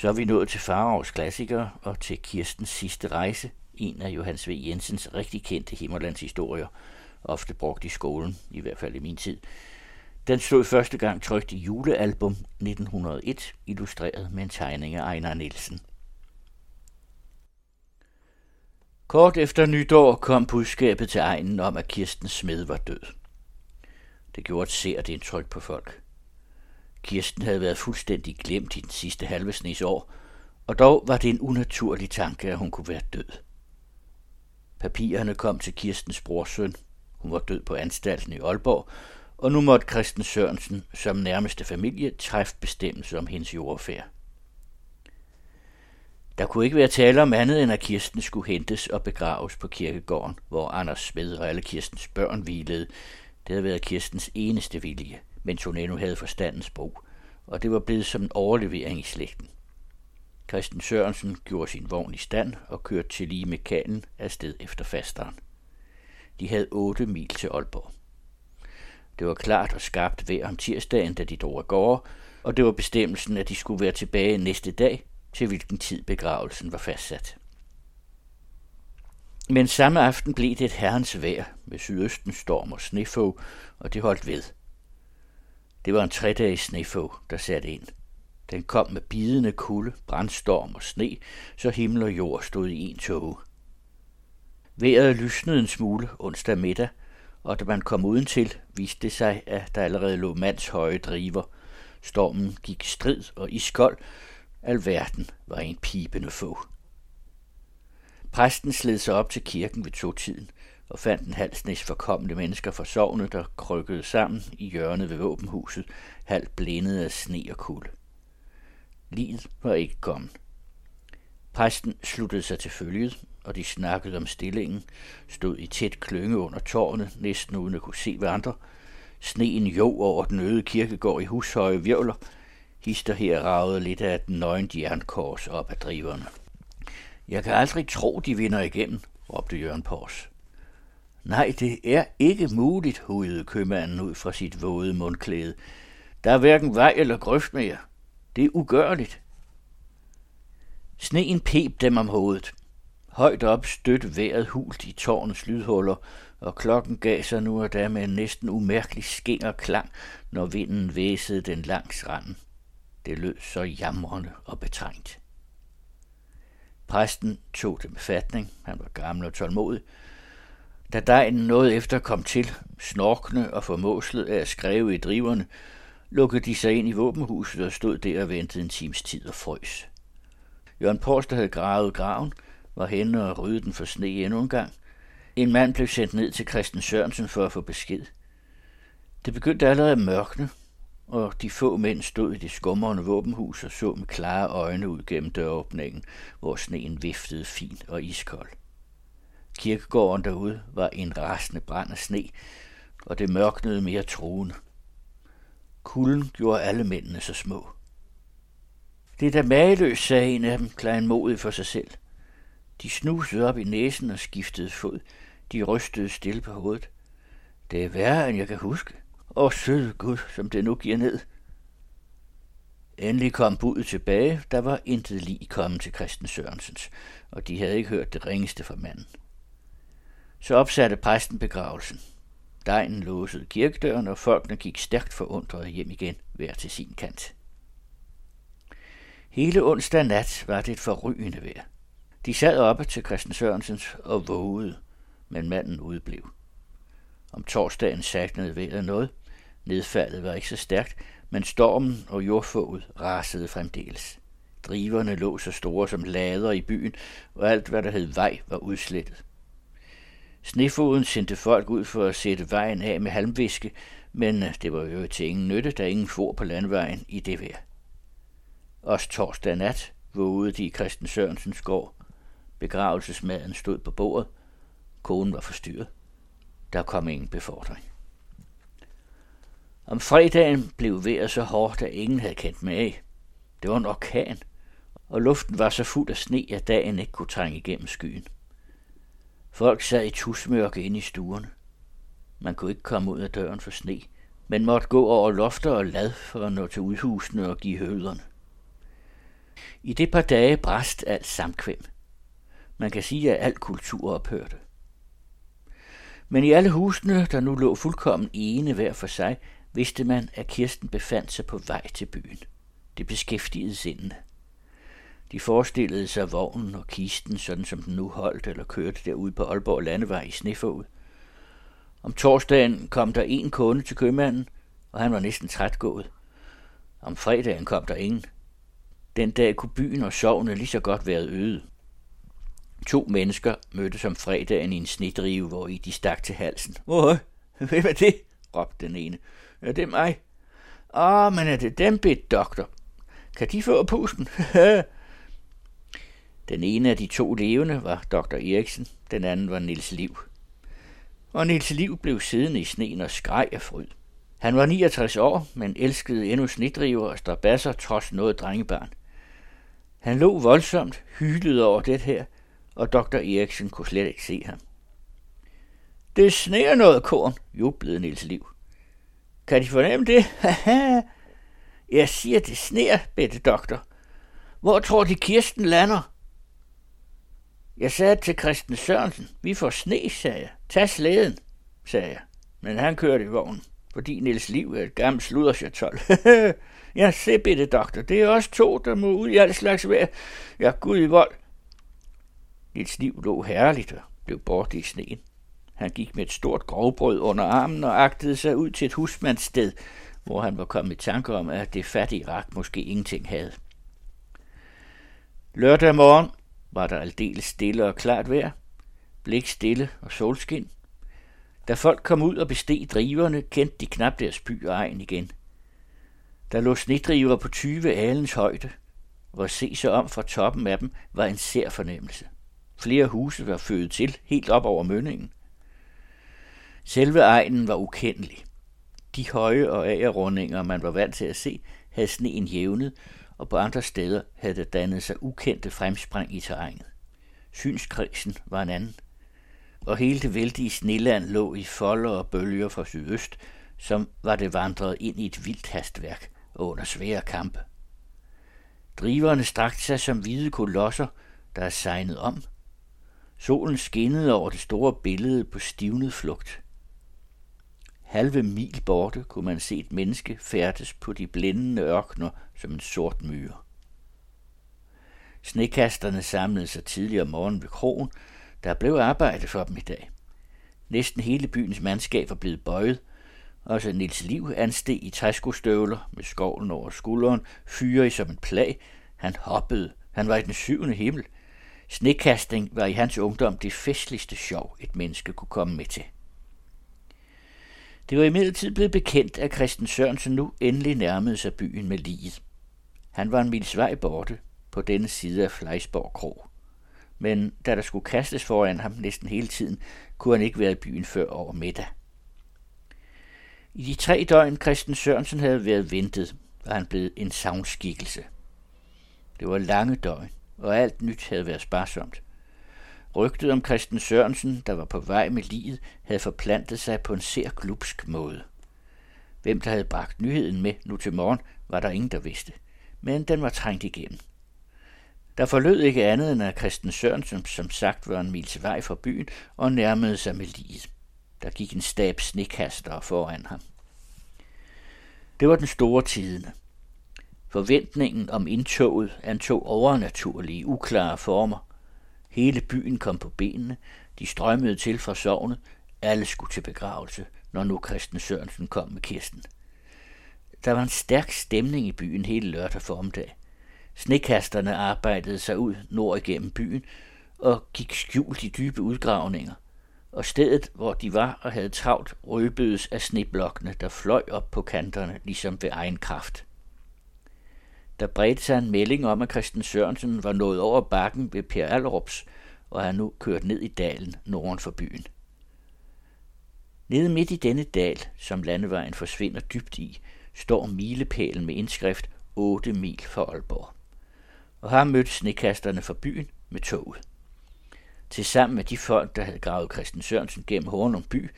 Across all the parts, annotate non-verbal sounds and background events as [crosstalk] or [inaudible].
Så er vi nået til Farovs klassiker og til Kirstens sidste rejse, en af Johannes V. Jensens rigtig kendte himmerlandshistorier, ofte brugt i skolen, i hvert fald i min tid. Den stod første gang trygt i julealbum 1901, illustreret med en tegning af Ejnar Nielsen. Kort efter nytår kom budskabet til egnen om, at Kirsten Smed var død. Det gjorde et sært indtryk på folk. Kirsten havde været fuldstændig glemt i den sidste halve snes år, og dog var det en unaturlig tanke, at hun kunne være død. Papirerne kom til Kirstens brorsøn. Hun var død på anstalten i Aalborg, og nu måtte Christen Sørensen som nærmeste familie træffe bestemmelse om hendes jordfærd. Der kunne ikke være tale om andet, end at Kirsten skulle hentes og begraves på kirkegården, hvor Anders Smed og alle Kirstens børn hvilede. Det havde været Kirstens eneste vilje, mens hun endnu havde forstandens brug, og det var blevet som en overlevering i slægten. Christen Sørensen gjorde sin vogn i stand og kørte til lige med kanen afsted efter fasteren. De havde otte mil til Aalborg. Det var klart og skarpt vejr om tirsdagen, da de drog af gårde, og det var bestemmelsen, at de skulle være tilbage næste dag, til hvilken tid begravelsen var fastsat. Men samme aften blev det et herrens vejr med sydøsten storm og snefog, og det holdt ved. Det var en tre dages snefog, der satte ind. Den kom med bidende kulde, brandstorm og sne, så himmel og jord stod i en tåge. Vejret lysnede en smule onsdag middag, og da man kom udentil, viste det sig, at der allerede lå mands høje driver. Stormen gik strid og iskold, Alverden var en pibende få. Præsten sled sig op til kirken ved to-tiden og fandt en halv snes forkommende mennesker fra sovnet, der krykkede sammen i hjørnet ved våbenhuset, halvt blindet af sne og kulde. Livet var ikke kommet. Præsten sluttede sig til følget, og de snakkede om stillingen, stod i tæt klynge under tårnet, næsten uden at kunne se hverandre. Sneen jo over den øde kirkegård i hushøje virvler, Hister her ragede lidt af den nøgen jernkors op ad driverne. Jeg kan aldrig tro, de vinder igennem, råbte Jørgen Pors. Nej, det er ikke muligt, hudede købmanden ud fra sit våde mundklæde. Der er hverken vej eller grøft mere. Det er ugørligt. Sneen pep dem om hovedet. Højt op stødte vejret hult i tårnets lydhuller, og klokken gav sig nu og da med en næsten umærkelig skinger klang, når vinden væsede den langs randen. Det lød så jamrende og betrængt. Præsten tog det med fatning. Han var gammel og tålmodig. Da dejen noget efter kom til, snorkende og formåslet af at skrive i driverne, lukkede de sig ind i våbenhuset og stod der og ventede en times tid og frøs. Jørgen Porster havde gravet graven, var henne og ryddet den for sne endnu en gang. En mand blev sendt ned til Christen Sørensen for at få besked. Det begyndte allerede at mørkne, og de få mænd stod i det skumrende våbenhus og så med klare øjne ud gennem døråbningen, hvor sneen viftede fint og iskold. Kirkegården derude var en rasende brand af sne, og det mørknede mere truende. Kulden gjorde alle mændene så små. Det er da mageløst, sagde en af dem, kleinmodig for sig selv. De snusede op i næsen og skiftede fod. De rystede stille på hovedet. Det er værre, end jeg kan huske. Og søde Gud, som det nu giver ned. Endelig kom budet tilbage, der var intet lige kommet til Christen Sørensens, og de havde ikke hørt det ringeste fra manden. Så opsatte præsten begravelsen. Dejen låsede kirkedøren, og folkene gik stærkt forundret hjem igen, hver til sin kant. Hele onsdag nat var det et forrygende vejr. De sad oppe til Christen Sørensens og vågede, men manden udblev. Om torsdagen saknede vejret noget, Nedfaldet var ikke så stærkt, men stormen og jordfoget rasede fremdeles. Driverne lå så store som lader i byen, og alt, hvad der hed vej, var udslettet. Snefoden sendte folk ud for at sætte vejen af med halmviske, men øh, det var jo til ingen nytte, da ingen for på landvejen i det vejr. Også torsdag nat vågede de i Christen Sørensens gård. Begravelsesmaden stod på bordet. Konen var forstyrret. Der kom ingen befordring. Om fredagen blev vejret så hårdt, at ingen havde kendt med af. Det var en orkan, og luften var så fuld af sne, at dagen ikke kunne trænge igennem skyen. Folk sad i tusmørke inde i stuerne. Man kunne ikke komme ud af døren for sne, men måtte gå over lofter og lad for at nå til udhusene og give høderne. I det par dage brast alt samkvem. Man kan sige, at al kultur ophørte. Men i alle husene, der nu lå fuldkommen ene hver for sig, vidste man, at Kirsten befandt sig på vej til byen. Det beskæftigede sindene. De forestillede sig vognen og kisten, sådan som den nu holdt eller kørte derude på Aalborg Landevej i snefoget. Om torsdagen kom der en kunde til købmanden, og han var næsten træt gået. Om fredagen kom der ingen. Den dag kunne byen og sovne lige så godt være øde. To mennesker mødtes om fredagen i en snedrive, hvor i de stak til halsen. Åh, hvem er det? råbte den ene. Ja, det er mig. Åh, men er det dem, bedt doktor? Kan de få pusten? [laughs] den ene af de to levende var dr. Eriksen, den anden var Nils Liv. Og Nils Liv blev siddende i sneen og skreg af fryd. Han var 69 år, men elskede endnu snedriver og strabasser trods noget drengebarn. Han lå voldsomt, hylede over det her, og dr. Eriksen kunne slet ikke se ham. Det sneer noget, korn, jublede Nils Liv. Kan de fornemme det? Jeg siger, det sneer, bedte doktor. Hvor tror de, Kirsten lander? Jeg sagde til Christen Sørensen, vi får sne, sagde jeg. Tag slæden, sagde jeg. Men han kørte i vognen, fordi Niels Liv er et gammelt sluderchatol. [laughs] ja, se, bitte doktor, det er også to, der må ud i al slags vejr. Ja, gud i vold. Niels Liv lå herligt og blev borte i sneen. Han gik med et stort grovbrød under armen og agtede sig ud til et husmandssted, hvor han var kommet i tanke om, at det fattige rak måske ingenting havde. Lørdag morgen var der aldeles stille og klart vejr, blik stille og solskin. Da folk kom ud og besteg driverne, kendte de knap deres by og egen igen. Der lå snedriver på 20 alens højde, hvor se sig om fra toppen af dem var en sær fornemmelse. Flere huse var født til, helt op over mønningen. Selve egnen var ukendelig. De høje og agerrundinger, man var vant til at se, havde sneen jævnet, og på andre steder havde der dannet sig ukendte fremspring i terrænet. Synskredsen var en anden, og hele det vældige sneland lå i folder og bølger fra sydøst, som var det vandret ind i et vildt hastværk og under svære kampe. Driverne strakte sig som hvide kolosser, der er sejnet om. Solen skinnede over det store billede på stivnet flugt. Halve mil borte kunne man se et menneske færdes på de blændende ørkner som en sort myre. Snekasterne samlede sig tidligere om morgenen ved krogen. Der blev arbejde for dem i dag. Næsten hele byens mandskab var blevet bøjet. Også Nils Liv ansteg i træskostøvler med skovlen over skulderen, fyre i som en plag. Han hoppede. Han var i den syvende himmel. Snekasting var i hans ungdom det festligste sjov, et menneske kunne komme med til. Det var imidlertid blevet bekendt, at Christen Sørensen nu endelig nærmede sig byen med liget. Han var en mils vej borte på denne side af Fleisborg Krog. Men da der skulle kastes foran ham næsten hele tiden, kunne han ikke være i byen før over middag. I de tre døgn, Christen Sørensen havde været ventet, var han blevet en savnskikkelse. Det var lange døgn, og alt nyt havde været sparsomt. Rygtet om Christen Sørensen, der var på vej med livet, havde forplantet sig på en ser glupsk måde. Hvem der havde bragt nyheden med nu til morgen, var der ingen, der vidste. Men den var trængt igennem. Der forlød ikke andet end at Christen Sørensen som sagt var en mils vej fra byen og nærmede sig med liget. Der gik en stab snekaster foran ham. Det var den store tidene. Forventningen om indtoget antog overnaturlige, uklare former. Hele byen kom på benene, de strømmede til fra sovnet, alle skulle til begravelse, når nu Christen Sørensen kom med Kirsten. Der var en stærk stemning i byen hele lørdag formiddag. Snekasterne arbejdede sig ud nord igennem byen og gik skjult i dybe udgravninger, og stedet, hvor de var og havde travlt, røbedes af sneblokkene, der fløj op på kanterne, ligesom ved egen kraft. Der bredte sig en melding om, at Christen Sørensen var nået over bakken ved Per Allerups, og er nu kørt ned i dalen norden for byen. Nede midt i denne dal, som landevejen forsvinder dybt i, står milepælen med indskrift 8 mil fra Aalborg. Og har mødt snekasterne fra byen med toget. Tilsammen med de folk, der havde gravet Christen Sørensen gennem Hornum by,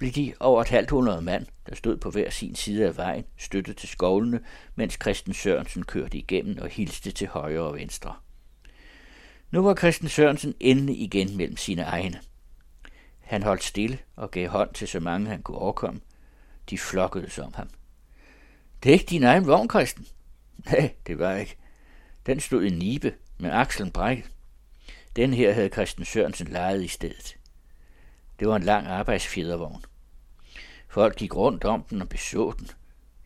blev de over et halvt hundrede mand, der stod på hver sin side af vejen, støttet til skovlene, mens Christen Sørensen kørte igennem og hilste til højre og venstre. Nu var Christen Sørensen endelig igen mellem sine egne. Han holdt stille og gav hånd til så mange, han kunne overkomme. De flokkede sig om ham. Det er ikke din egen vogn, Christen. [laughs] Nej, det var ikke. Den stod i Nibe med akslen brækket. Den her havde Christen Sørensen lejet i stedet. Det var en lang arbejdsfjedervogn. Folk gik rundt om den og beså den.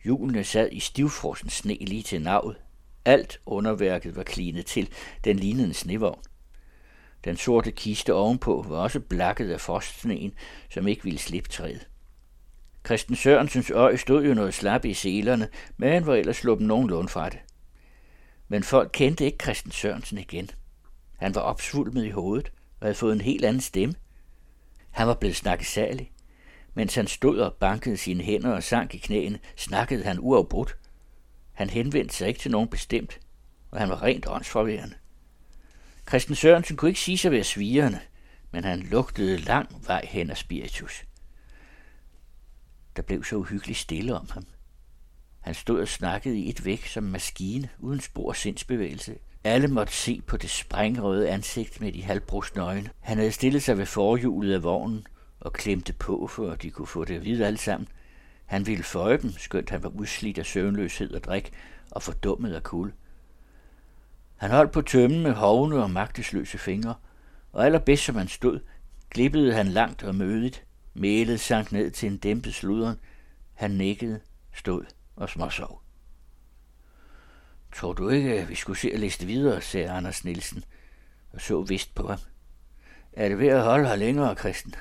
Hjulene sad i stivfrossen sne lige til navet. Alt underværket var klinet til. Den lignede en snevogn. Den sorte kiste ovenpå var også blakket af frostsneen, som ikke ville slippe træet. Christen Sørensens øje stod jo noget slap i selerne, men han var ellers sluppet nogenlunde fra det. Men folk kendte ikke Christen Sørensen igen. Han var opsvulmet i hovedet og havde fået en helt anden stemme. Han var blevet snakkesalig. Mens han stod og bankede sine hænder og sank i knæene, snakkede han uafbrudt. Han henvendte sig ikke til nogen bestemt, og han var rent åndsforværende. Christen Sørensen kunne ikke sige sig ved svigerne, men han lugtede lang vej hen af spiritus. Der blev så uhyggeligt stille om ham. Han stod og snakkede i et væk som maskine, uden spor af sindsbevægelse. Alle måtte se på det sprængrøde ansigt med de halvbrusne øjne. Han havde stillet sig ved forhjulet af vognen og klemte på, for at de kunne få det at vide alle sammen. Han ville føje dem, skønt han var udslidt af søvnløshed og drik og fordummet af kulde. Han holdt på tømmen med hovne og magtesløse fingre, og allerbedst som han stod, glippede han langt og mødigt. Mælet sank ned til en dæmpet sludren. Han nikkede, stod og småsov. Tror du ikke, at vi skulle se at læse videre, sagde Anders Nielsen, og så vist på ham. Er det ved at holde her længere, Kristen?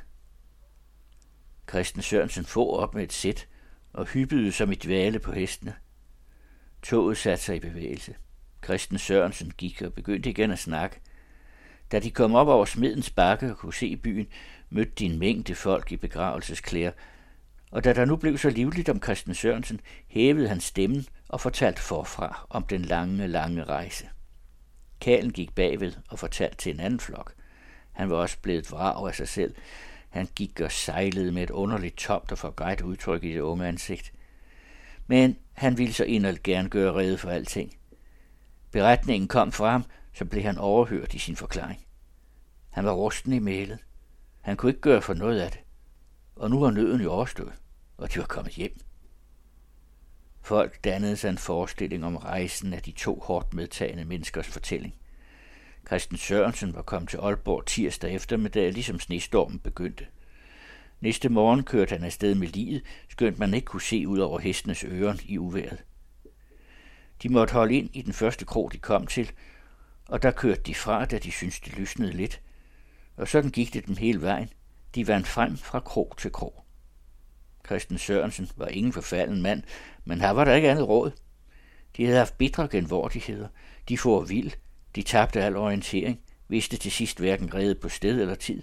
Kristen Sørensen få op med et sæt og hyppede som et dvale på hestene. Toget satte sig i bevægelse. Kristen Sørensen gik og begyndte igen at snakke. Da de kom op over smedens bakke og kunne se byen, mødte de en mængde folk i begravelsesklæder, og da der nu blev så livligt om Kristen Sørensen, hævede han stemmen og fortalte forfra om den lange, lange rejse. Kalen gik bagved og fortalte til en anden flok. Han var også blevet vrag af sig selv. Han gik og sejlede med et underligt tomt og forgrædt udtryk i det unge ansigt. Men han ville så inderligt gerne gøre rede for alting. Beretningen kom fra ham, så blev han overhørt i sin forklaring. Han var rusten i mælet. Han kunne ikke gøre for noget af det. Og nu var nøden jo overstået, og de var kommet hjem. Folk dannede sig en forestilling om rejsen af de to hårdt medtagende menneskers fortælling. Christen Sørensen var kommet til Aalborg tirsdag eftermiddag, ligesom snestormen begyndte. Næste morgen kørte han afsted med livet, skønt man ikke kunne se ud over hestenes øren i uværet. De måtte holde ind i den første krog, de kom til, og der kørte de fra, da de syntes, det lysnede lidt. Og sådan gik det dem hele vejen. De vandt frem fra krog til krog. Christen Sørensen var ingen forfalden mand, men her var der ikke andet råd. De havde haft bitre genvordigheder. De får vild. De tabte al orientering. Vidste til sidst hverken redde på sted eller tid.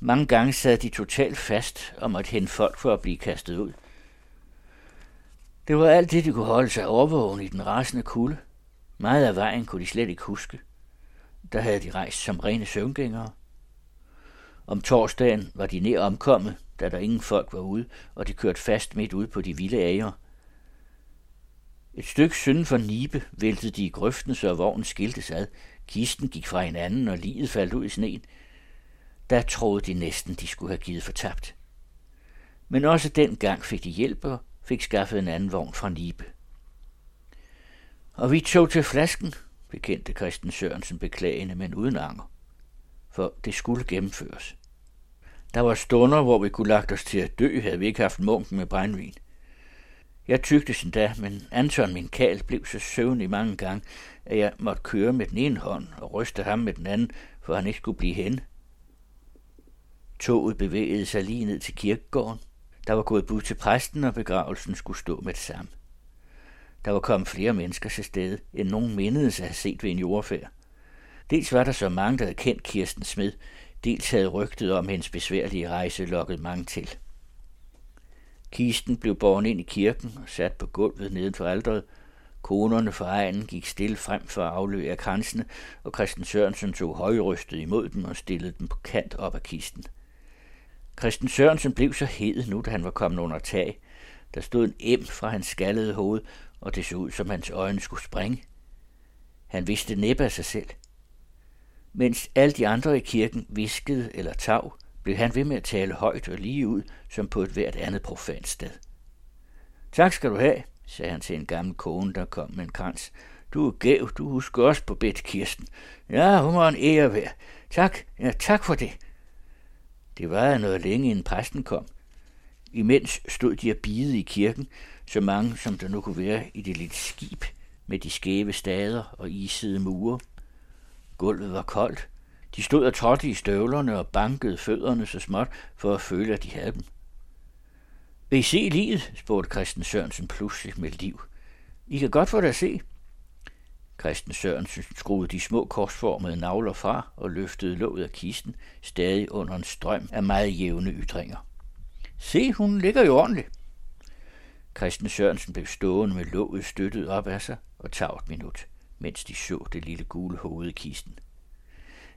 Mange gange sad de totalt fast og måtte hente folk for at blive kastet ud. Det var alt det, de kunne holde sig overvågen i den rasende kulde. Meget af vejen kunne de slet ikke huske. Der havde de rejst som rene søvngængere. Om torsdagen var de nær omkommet, da der ingen folk var ude, og de kørte fast midt ud på de vilde ager et stykke synden for Nibe væltede de i grøften, så vognen skiltes ad. Kisten gik fra hinanden, og livet faldt ud i sneen. Der troede de næsten, de skulle have givet fortabt. Men også den gang fik de hjælp og fik skaffet en anden vogn fra Nibe. Og vi tog til flasken, bekendte Christen Sørensen beklagende, men uden anger. For det skulle gennemføres. Der var stunder, hvor vi kunne lagt os til at dø, havde vi ikke haft munken med brændvin. Jeg tygtes da, men Anton, min kald, blev så søvnig mange gange, at jeg måtte køre med den ene hånd og ryste ham med den anden, for han ikke skulle blive hen. Toget bevægede sig lige ned til kirkegården. Der var gået bud til præsten, og begravelsen skulle stå med det samme. Der var kommet flere mennesker til stede, end nogen mindede sig at have set ved en jordfærd. Dels var der så mange, der havde kendt Kirsten Smed, dels havde rygtet om hendes besværlige rejse lokket mange til. Kisten blev båret ind i kirken og sat på gulvet neden for alderet. Konerne fra egen gik stille frem for at aflevere kransene, og Christen Sørensen tog højrystet imod dem og stillede dem på kant op af kisten – Christen Sørensen blev så hed nu, da han var kommet under tag. Der stod en em fra hans skaldede hoved, og det så ud, som hans øjne skulle springe. Han vidste næppe af sig selv. Mens alle de andre i kirken viskede eller tav, blev han ved med at tale højt og lige ud, som på et hvert andet profant sted. Tak skal du have, sagde han til en gammel kone, der kom med en krans. Du er gæv, du husker også på bedt Kirsten. Ja, hun var en ære værd. Tak, ja, tak for det. Det var noget længe, inden præsten kom. Imens stod de og bide i kirken, så mange som der nu kunne være i det lille skib med de skæve stader og isede mure. Gulvet var koldt. De stod og trådte i støvlerne og bankede fødderne så småt for at føle, at de havde dem. Vil I se livet? spurgte Christen Sørensen pludselig med liv. I kan godt få det at se. Christen Sørensen skruede de små korsformede navler fra og løftede låget af kisten, stadig under en strøm af meget jævne ytringer. Se, hun ligger jo ordentligt. Christen Sørensen blev stående med låget støttet op af sig og tager et minut, mens de så det lille gule hoved i kisten.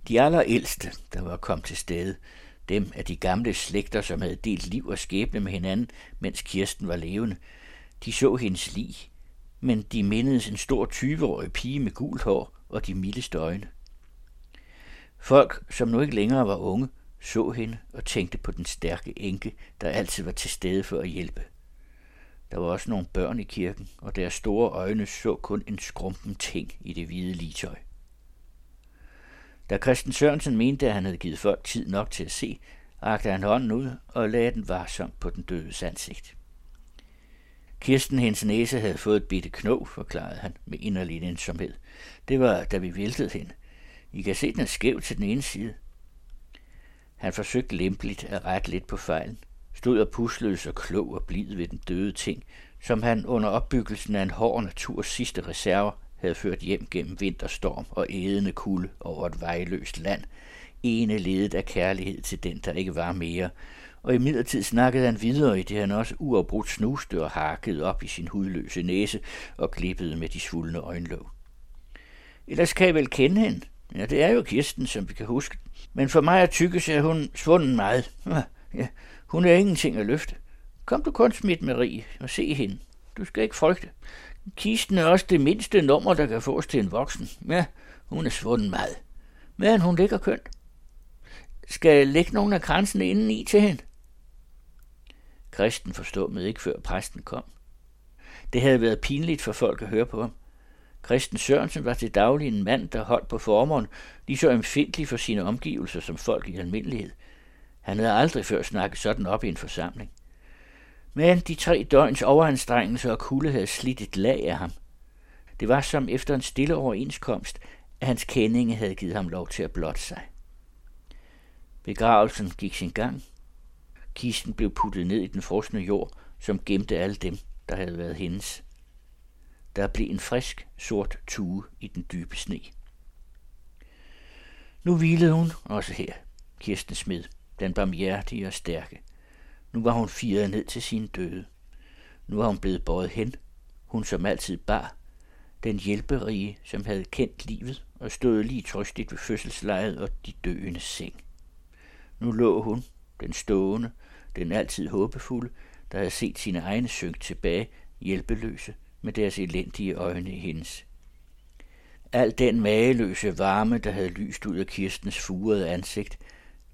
De allerældste, der var kommet til stede, dem af de gamle slægter, som havde delt liv og skæbne med hinanden, mens Kirsten var levende, de så hendes lig, men de mindedes en stor 20-årig pige med gult hår og de mildeste øjne. Folk, som nu ikke længere var unge, så hende og tænkte på den stærke enke, der altid var til stede for at hjælpe. Der var også nogle børn i kirken, og deres store øjne så kun en skrumpen ting i det hvide litøj. Da Christen Sørensen mente, at han havde givet folk tid nok til at se, rakte han hånden ud og lagde den varsomt på den dødes ansigt. Kirsten, hendes næse, havde fået et bitte knog, forklarede han med inderlig ensomhed. Det var, da vi væltede hende. I kan se, den er skæv til den ene side. Han forsøgte lempeligt at rette lidt på fejlen, stod og puslede og klog og blid ved den døde ting, som han under opbyggelsen af en hård naturs sidste reserver havde ført hjem gennem vinterstorm og ædende kulde over et vejløst land, ene ledet af kærlighed til den, der ikke var mere, og i midlertid snakkede han videre i det, han også uafbrudt snuste og hakkede op i sin hudløse næse og klippede med de svulne øjenlåg. Ellers kan jeg vel kende hende. Ja, det er jo Kirsten, som vi kan huske. Men for mig er tykkes, at hun svunden meget. [laughs] Ja, hun er ingenting at løfte. Kom du kun smidt Marie og se hende. Du skal ikke frygte. Kisten er også det mindste nummer, der kan fås til en voksen. Ja, hun er svunden meget. Men hun ligger kønt. Skal jeg lægge nogle af kransene inden i til hende? Kristen forstummede ikke, før præsten kom. Det havde været pinligt for folk at høre på ham. Kristen Sørensen var til daglig en mand, der holdt på formeren, lige så empfindelig for sine omgivelser som folk i almindelighed. Han havde aldrig før snakket sådan op i en forsamling. Men de tre døgns overanstrengelse og kulde havde slidt et lag af ham. Det var som efter en stille overenskomst, at hans kendinge havde givet ham lov til at blotte sig. Begravelsen gik sin gang. Kisten blev puttet ned i den frosne jord, som gemte alle dem, der havde været hendes. Der blev en frisk, sort tue i den dybe sne. Nu hvilede hun også her, Kirsten Smed, den barmhjertige og stærke. Nu var hun firet ned til sin døde. Nu var hun blevet båret hen, hun som altid bar, den hjælperige, som havde kendt livet og stod lige trøstigt ved fødselslejet og de døende seng. Nu lå hun, den stående, den altid håbefulde, der havde set sine egne synk tilbage, hjælpeløse, med deres elendige øjne i hendes. Al den mageløse varme, der havde lyst ud af Kirstens furede ansigt,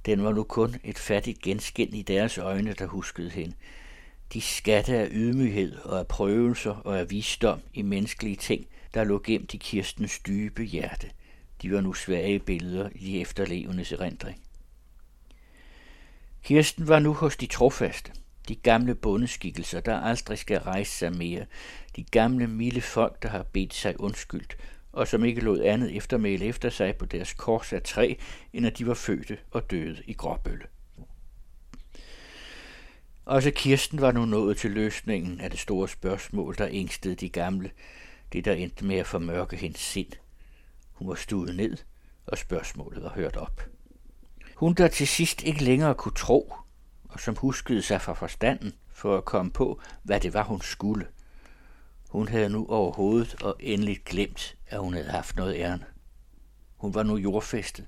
den var nu kun et fattigt genskin i deres øjne, der huskede hende. De skatte af ydmyghed og af prøvelser og af visdom i menneskelige ting, der lå gemt i Kirstens dybe hjerte, de var nu svage billeder i de efterlevendes erindring. Kirsten var nu hos de trofaste, de gamle bondeskikkelser, der aldrig skal rejse sig mere, de gamle milde folk, der har bedt sig undskyldt, og som ikke lod andet eftermæle efter sig på deres kors af træ, end at de var fødte og døde i gråbølle. Også Kirsten var nu nået til løsningen af det store spørgsmål, der ængstede de gamle, det der endte med at formørke hendes sind. Hun var stuet ned, og spørgsmålet var hørt op. Hun, der til sidst ikke længere kunne tro, og som huskede sig fra forstanden for at komme på, hvad det var, hun skulle. Hun havde nu overhovedet og endelig glemt, at hun havde haft noget ærne. Hun var nu jordfæstet,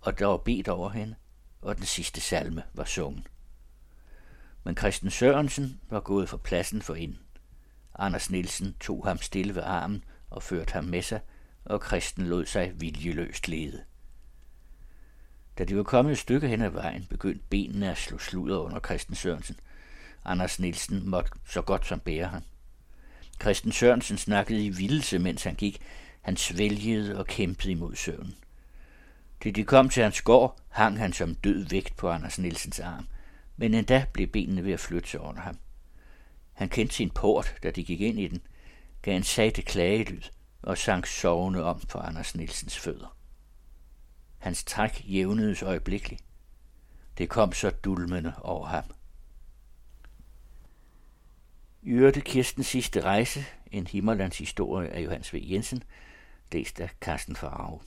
og der var bedt over hende, og den sidste salme var sungen. Men Christen Sørensen var gået fra pladsen for ind. Anders Nielsen tog ham stille ved armen og førte ham med sig, og Christen lod sig viljeløst lede. Da de var kommet et stykke hen ad vejen, begyndte benene at slå sludder under Christen Sørensen. Anders Nielsen måtte så godt som bære ham. Christen Sørensen snakkede i vildelse, mens han gik. Han svælgede og kæmpede imod søvnen. Da de kom til hans gård, hang han som død vægt på Anders Nielsens arm, men endda blev benene ved at flytte sig under ham. Han kendte sin port, da de gik ind i den, gav en sagte klagelyd og sank sovende om på Anders Nielsens fødder. Hans træk jævnedes øjeblikkeligt. Det kom så dulmende over ham. Jørte Kirstens sidste rejse, en Himmerlands historie af Johannes V. Jensen, læst af Carsten Farage.